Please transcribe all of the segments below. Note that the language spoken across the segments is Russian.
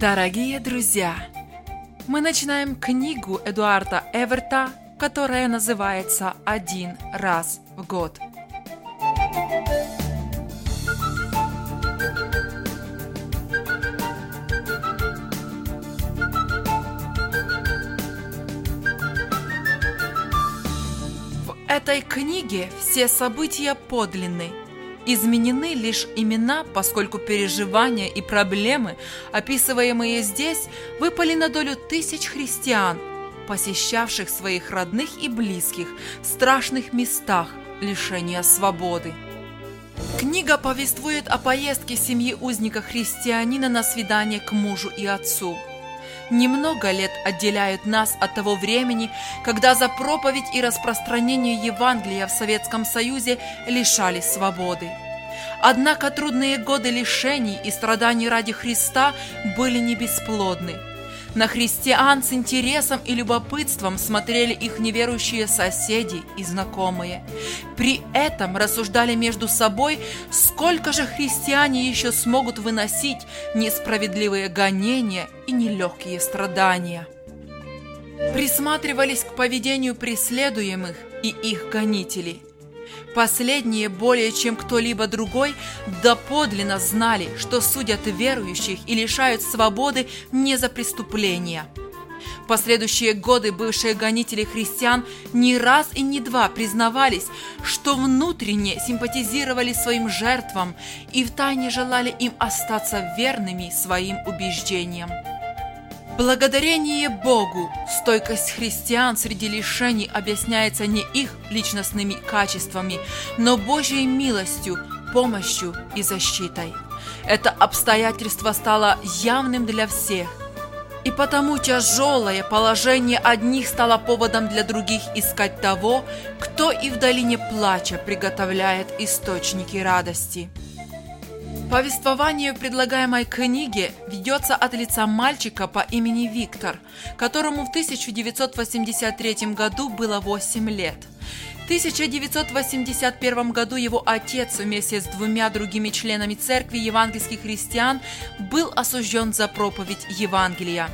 Дорогие друзья, мы начинаем книгу Эдуарда Эверта, которая называется «Один раз в год». В этой книге все события подлинны – Изменены лишь имена, поскольку переживания и проблемы, описываемые здесь, выпали на долю тысяч христиан, посещавших своих родных и близких в страшных местах лишения свободы. Книга повествует о поездке семьи узника христианина на свидание к мужу и отцу. Немного лет отделяют нас от того времени, когда за проповедь и распространение Евангелия в Советском Союзе лишались свободы. Однако трудные годы лишений и страданий ради Христа были не бесплодны. На христиан с интересом и любопытством смотрели их неверующие соседи и знакомые. При этом рассуждали между собой, сколько же христиане еще смогут выносить несправедливые гонения и нелегкие страдания. Присматривались к поведению преследуемых и их гонителей – Последние более чем кто-либо другой доподлинно знали, что судят верующих и лишают свободы не за преступления. В последующие годы бывшие гонители христиан не раз и не два признавались, что внутренне симпатизировали своим жертвам и втайне желали им остаться верными своим убеждениям. Благодарение Богу, стойкость христиан среди лишений объясняется не их личностными качествами, но Божьей милостью, помощью и защитой. Это обстоятельство стало явным для всех. И потому тяжелое положение одних стало поводом для других искать того, кто и в долине плача приготовляет источники радости. Повествование в предлагаемой книге ведется от лица мальчика по имени Виктор, которому в 1983 году было 8 лет. В 1981 году его отец вместе с двумя другими членами церкви евангельских христиан был осужден за проповедь Евангелия.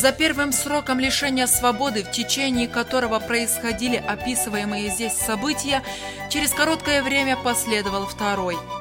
За первым сроком лишения свободы, в течение которого происходили описываемые здесь события, через короткое время последовал второй –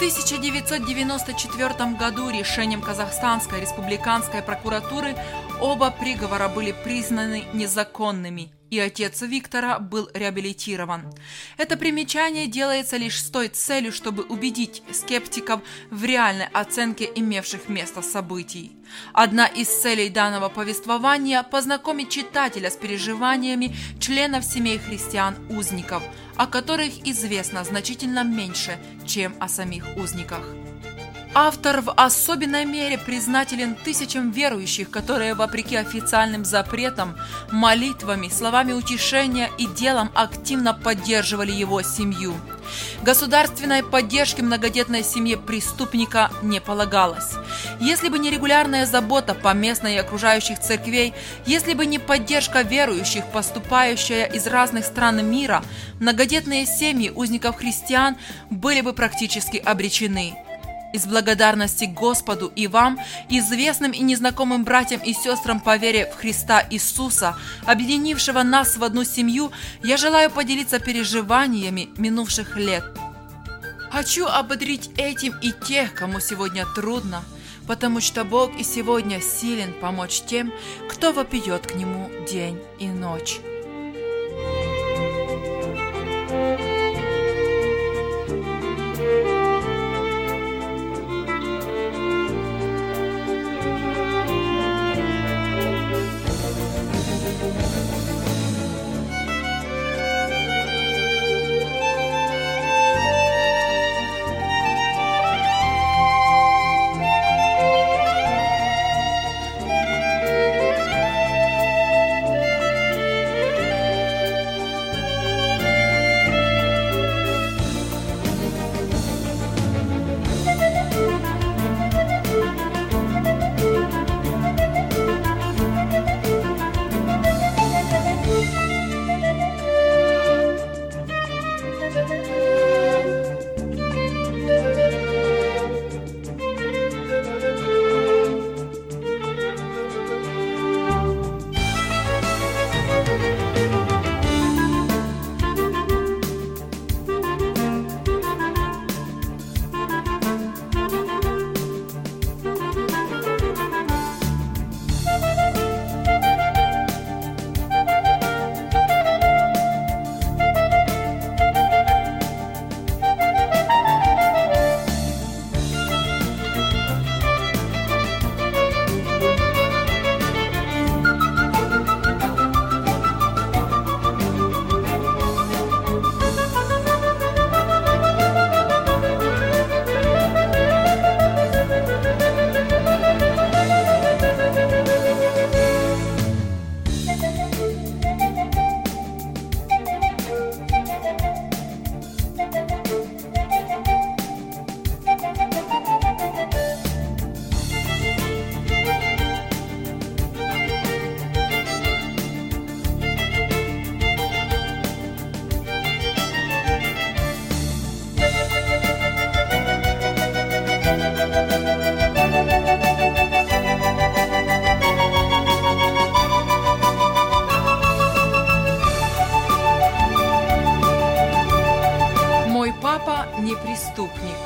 1994 году решением Казахстанской республиканской прокуратуры оба приговора были признаны незаконными, и отец Виктора был реабилитирован. Это примечание делается лишь с той целью, чтобы убедить скептиков в реальной оценке имевших место событий. Одна из целей данного повествования – познакомить читателя с переживаниями членов семей христиан-узников – о которых известно значительно меньше, чем о самих узниках. Автор в особенной мере признателен тысячам верующих, которые, вопреки официальным запретам, молитвами, словами утешения и делом активно поддерживали его семью. Государственной поддержки многодетной семье преступника не полагалось. Если бы не регулярная забота по местной и окружающих церквей, если бы не поддержка верующих, поступающая из разных стран мира, многодетные семьи узников христиан были бы практически обречены. Из благодарности Господу и вам, известным и незнакомым братьям и сестрам по вере в Христа Иисуса, объединившего нас в одну семью, я желаю поделиться переживаниями минувших лет. Хочу ободрить этим и тех, кому сегодня трудно, потому что Бог и сегодня силен помочь тем, кто вопиет к Нему день и ночь. папа не преступник.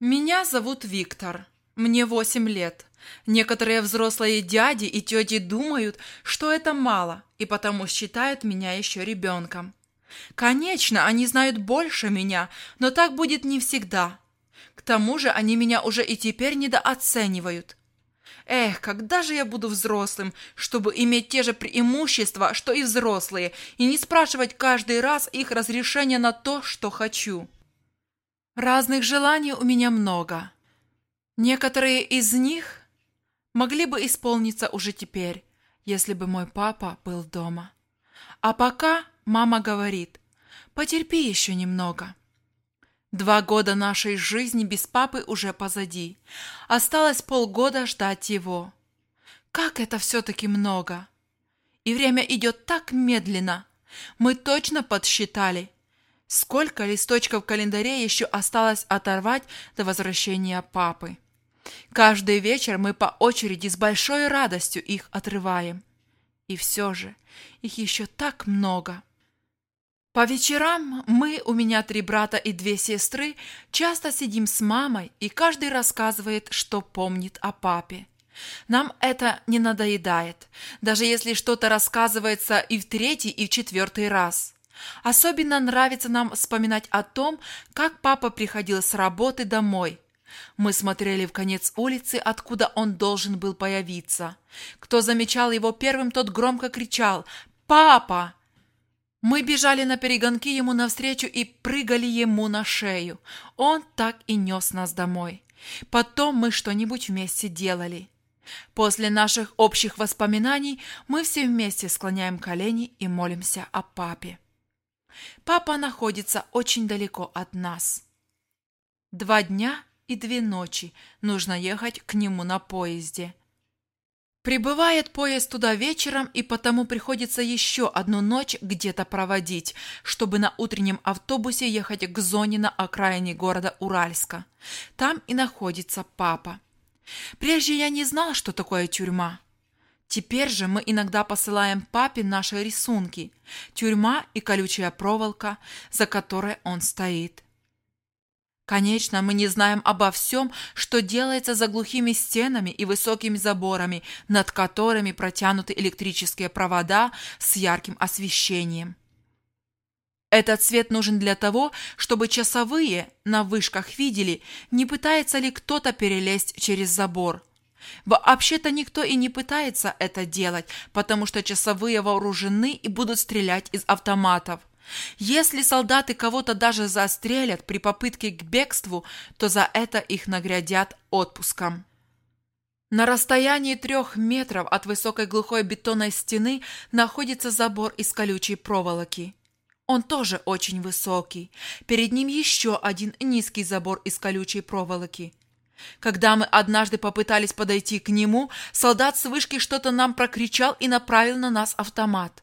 Меня зовут Виктор. Мне 8 лет. Некоторые взрослые дяди и тети думают, что это мало, и потому считают меня еще ребенком. Конечно, они знают больше меня, но так будет не всегда. К тому же они меня уже и теперь недооценивают. Эх, когда же я буду взрослым, чтобы иметь те же преимущества, что и взрослые, и не спрашивать каждый раз их разрешения на то, что хочу? Разных желаний у меня много. Некоторые из них могли бы исполниться уже теперь, если бы мой папа был дома. А пока мама говорит, потерпи еще немного. Два года нашей жизни без папы уже позади. Осталось полгода ждать его. Как это все-таки много! И время идет так медленно. Мы точно подсчитали, сколько листочков в календаре еще осталось оторвать до возвращения папы. Каждый вечер мы по очереди с большой радостью их отрываем. И все же их еще так много. По вечерам мы, у меня три брата и две сестры, часто сидим с мамой, и каждый рассказывает, что помнит о папе. Нам это не надоедает, даже если что-то рассказывается и в третий, и в четвертый раз. Особенно нравится нам вспоминать о том, как папа приходил с работы домой. Мы смотрели в конец улицы, откуда он должен был появиться. Кто замечал его первым, тот громко кричал «Папа!» Мы бежали на перегонки ему навстречу и прыгали ему на шею. Он так и нес нас домой. Потом мы что-нибудь вместе делали. После наших общих воспоминаний мы все вместе склоняем колени и молимся о папе. Папа находится очень далеко от нас. Два дня и две ночи нужно ехать к нему на поезде. Прибывает поезд туда вечером, и потому приходится еще одну ночь где-то проводить, чтобы на утреннем автобусе ехать к зоне на окраине города Уральска. Там и находится папа. Прежде я не знал, что такое тюрьма. Теперь же мы иногда посылаем папе наши рисунки. Тюрьма и колючая проволока, за которой он стоит. Конечно, мы не знаем обо всем, что делается за глухими стенами и высокими заборами, над которыми протянуты электрические провода с ярким освещением. Этот свет нужен для того, чтобы часовые на вышках видели, не пытается ли кто-то перелезть через забор. Вообще-то никто и не пытается это делать, потому что часовые вооружены и будут стрелять из автоматов. Если солдаты кого-то даже застрелят при попытке к бегству, то за это их наградят отпуском. На расстоянии трех метров от высокой глухой бетонной стены находится забор из колючей проволоки. Он тоже очень высокий. Перед ним еще один низкий забор из колючей проволоки. Когда мы однажды попытались подойти к нему, солдат с вышки что-то нам прокричал и направил на нас автомат.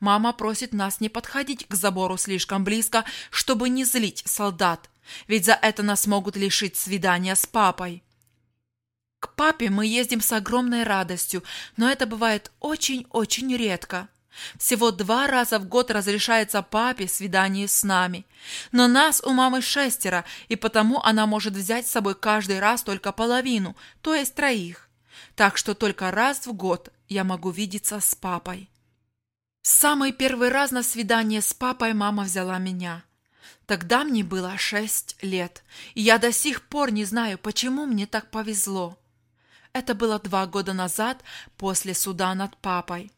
Мама просит нас не подходить к забору слишком близко, чтобы не злить солдат, ведь за это нас могут лишить свидания с папой. К папе мы ездим с огромной радостью, но это бывает очень-очень редко. Всего два раза в год разрешается папе свидание с нами. Но нас у мамы шестеро, и потому она может взять с собой каждый раз только половину, то есть троих. Так что только раз в год я могу видеться с папой. Самый первый раз на свидание с папой мама взяла меня. Тогда мне было шесть лет, и я до сих пор не знаю, почему мне так повезло. Это было два года назад, после суда над папой.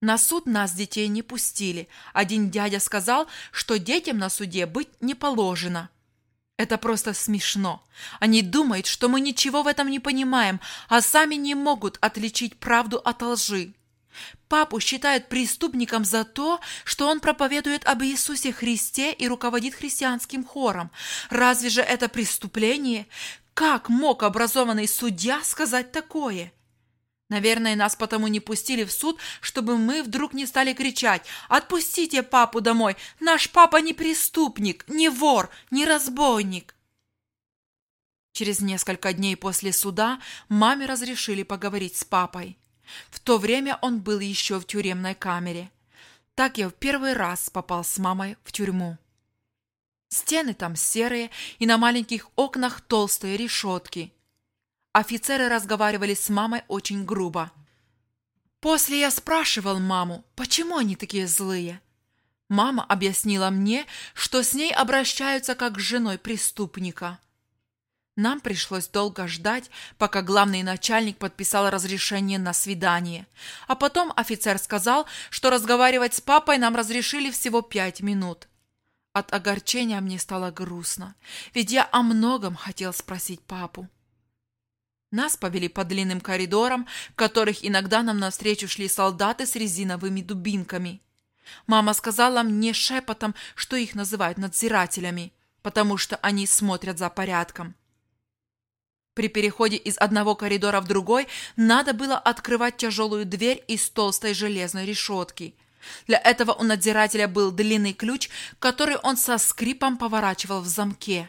На суд нас, детей, не пустили. Один дядя сказал, что детям на суде быть не положено. Это просто смешно. Они думают, что мы ничего в этом не понимаем, а сами не могут отличить правду от лжи. Папу считают преступником за то, что он проповедует об Иисусе Христе и руководит христианским хором. Разве же это преступление? Как мог образованный судья сказать такое? Наверное, нас потому не пустили в суд, чтобы мы вдруг не стали кричать «Отпустите папу домой! Наш папа не преступник, не вор, не разбойник!» Через несколько дней после суда маме разрешили поговорить с папой. В то время он был еще в тюремной камере. Так я в первый раз попал с мамой в тюрьму. Стены там серые, и на маленьких окнах толстые решетки. Офицеры разговаривали с мамой очень грубо. После я спрашивал маму, почему они такие злые. Мама объяснила мне, что с ней обращаются как с женой преступника. Нам пришлось долго ждать, пока главный начальник подписал разрешение на свидание. А потом офицер сказал, что разговаривать с папой нам разрешили всего пять минут. От огорчения мне стало грустно, ведь я о многом хотел спросить папу. Нас повели по длинным коридорам, в которых иногда нам навстречу шли солдаты с резиновыми дубинками. Мама сказала мне шепотом, что их называют надзирателями, потому что они смотрят за порядком. При переходе из одного коридора в другой надо было открывать тяжелую дверь из толстой железной решетки. Для этого у надзирателя был длинный ключ, который он со скрипом поворачивал в замке.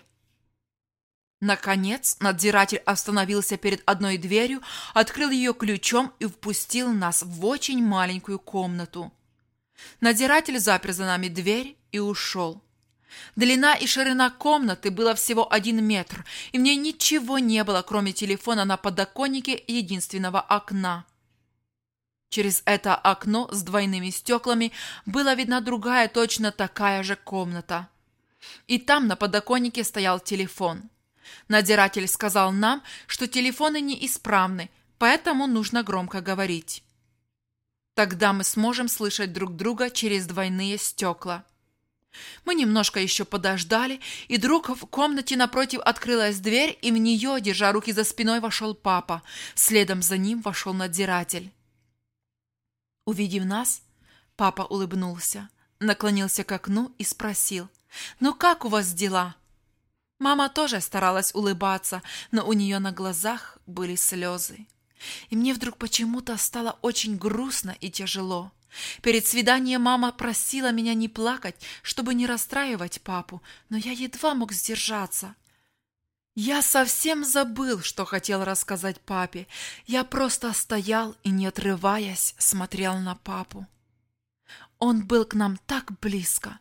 Наконец, надзиратель остановился перед одной дверью, открыл ее ключом и впустил нас в очень маленькую комнату. Надзиратель запер за нами дверь и ушел. Длина и ширина комнаты было всего один метр, и в ней ничего не было, кроме телефона на подоконнике единственного окна. Через это окно с двойными стеклами была видна другая точно такая же комната. И там на подоконнике стоял телефон. Надзиратель сказал нам, что телефоны неисправны, поэтому нужно громко говорить. Тогда мы сможем слышать друг друга через двойные стекла. Мы немножко еще подождали, и вдруг в комнате напротив открылась дверь, и в нее, держа руки за спиной, вошел папа. Следом за ним вошел надзиратель. Увидев нас, папа улыбнулся, наклонился к окну и спросил, «Ну как у вас дела?» Мама тоже старалась улыбаться, но у нее на глазах были слезы. И мне вдруг почему-то стало очень грустно и тяжело. Перед свиданием мама просила меня не плакать, чтобы не расстраивать папу, но я едва мог сдержаться. Я совсем забыл, что хотел рассказать папе. Я просто стоял и, не отрываясь, смотрел на папу. Он был к нам так близко.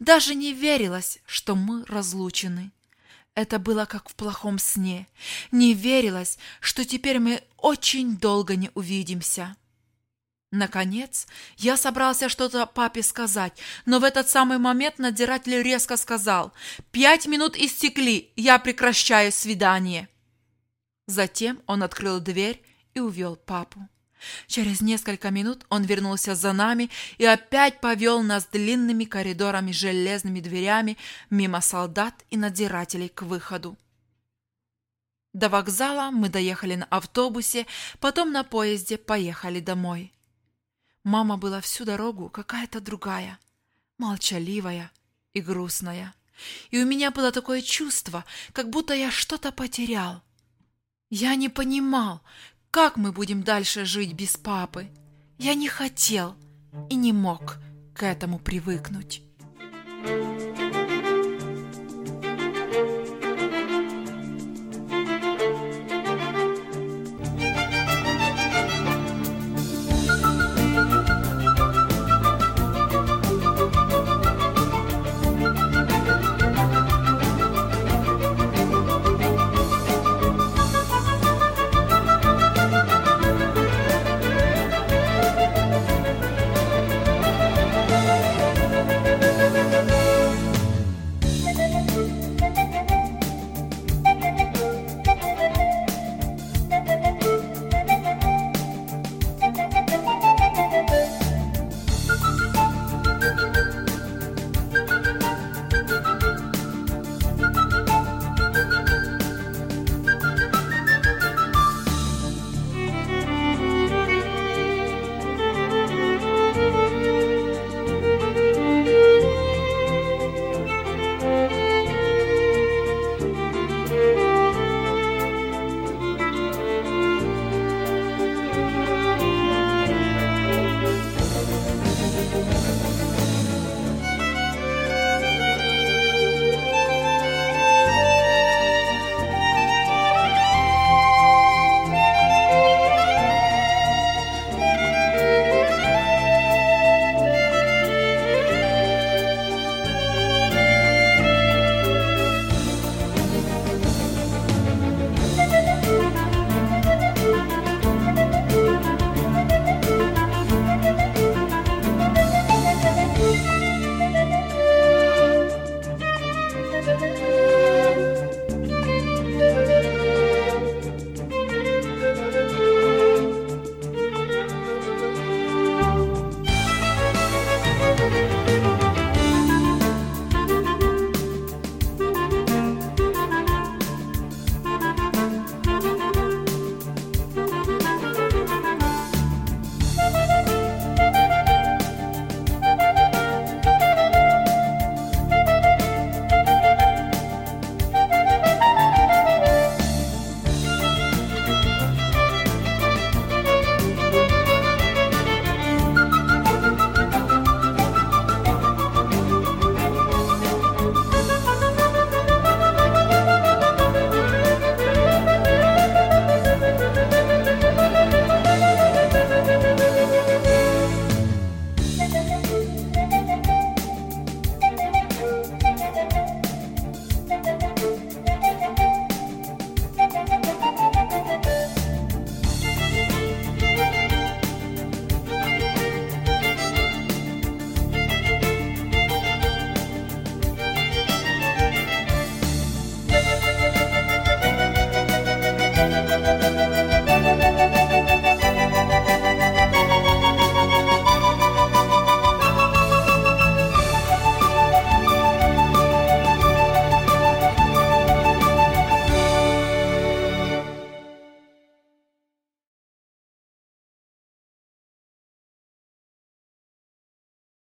Даже не верилось, что мы разлучены. Это было как в плохом сне. Не верилось, что теперь мы очень долго не увидимся. Наконец, я собрался что-то папе сказать, но в этот самый момент надзиратель резко сказал «Пять минут истекли, я прекращаю свидание». Затем он открыл дверь и увел папу. Через несколько минут он вернулся за нами и опять повел нас длинными коридорами с железными дверями мимо солдат и надзирателей к выходу. До вокзала мы доехали на автобусе, потом на поезде поехали домой. Мама была всю дорогу какая-то другая, молчаливая и грустная. И у меня было такое чувство, как будто я что-то потерял. Я не понимал, как мы будем дальше жить без папы? Я не хотел и не мог к этому привыкнуть.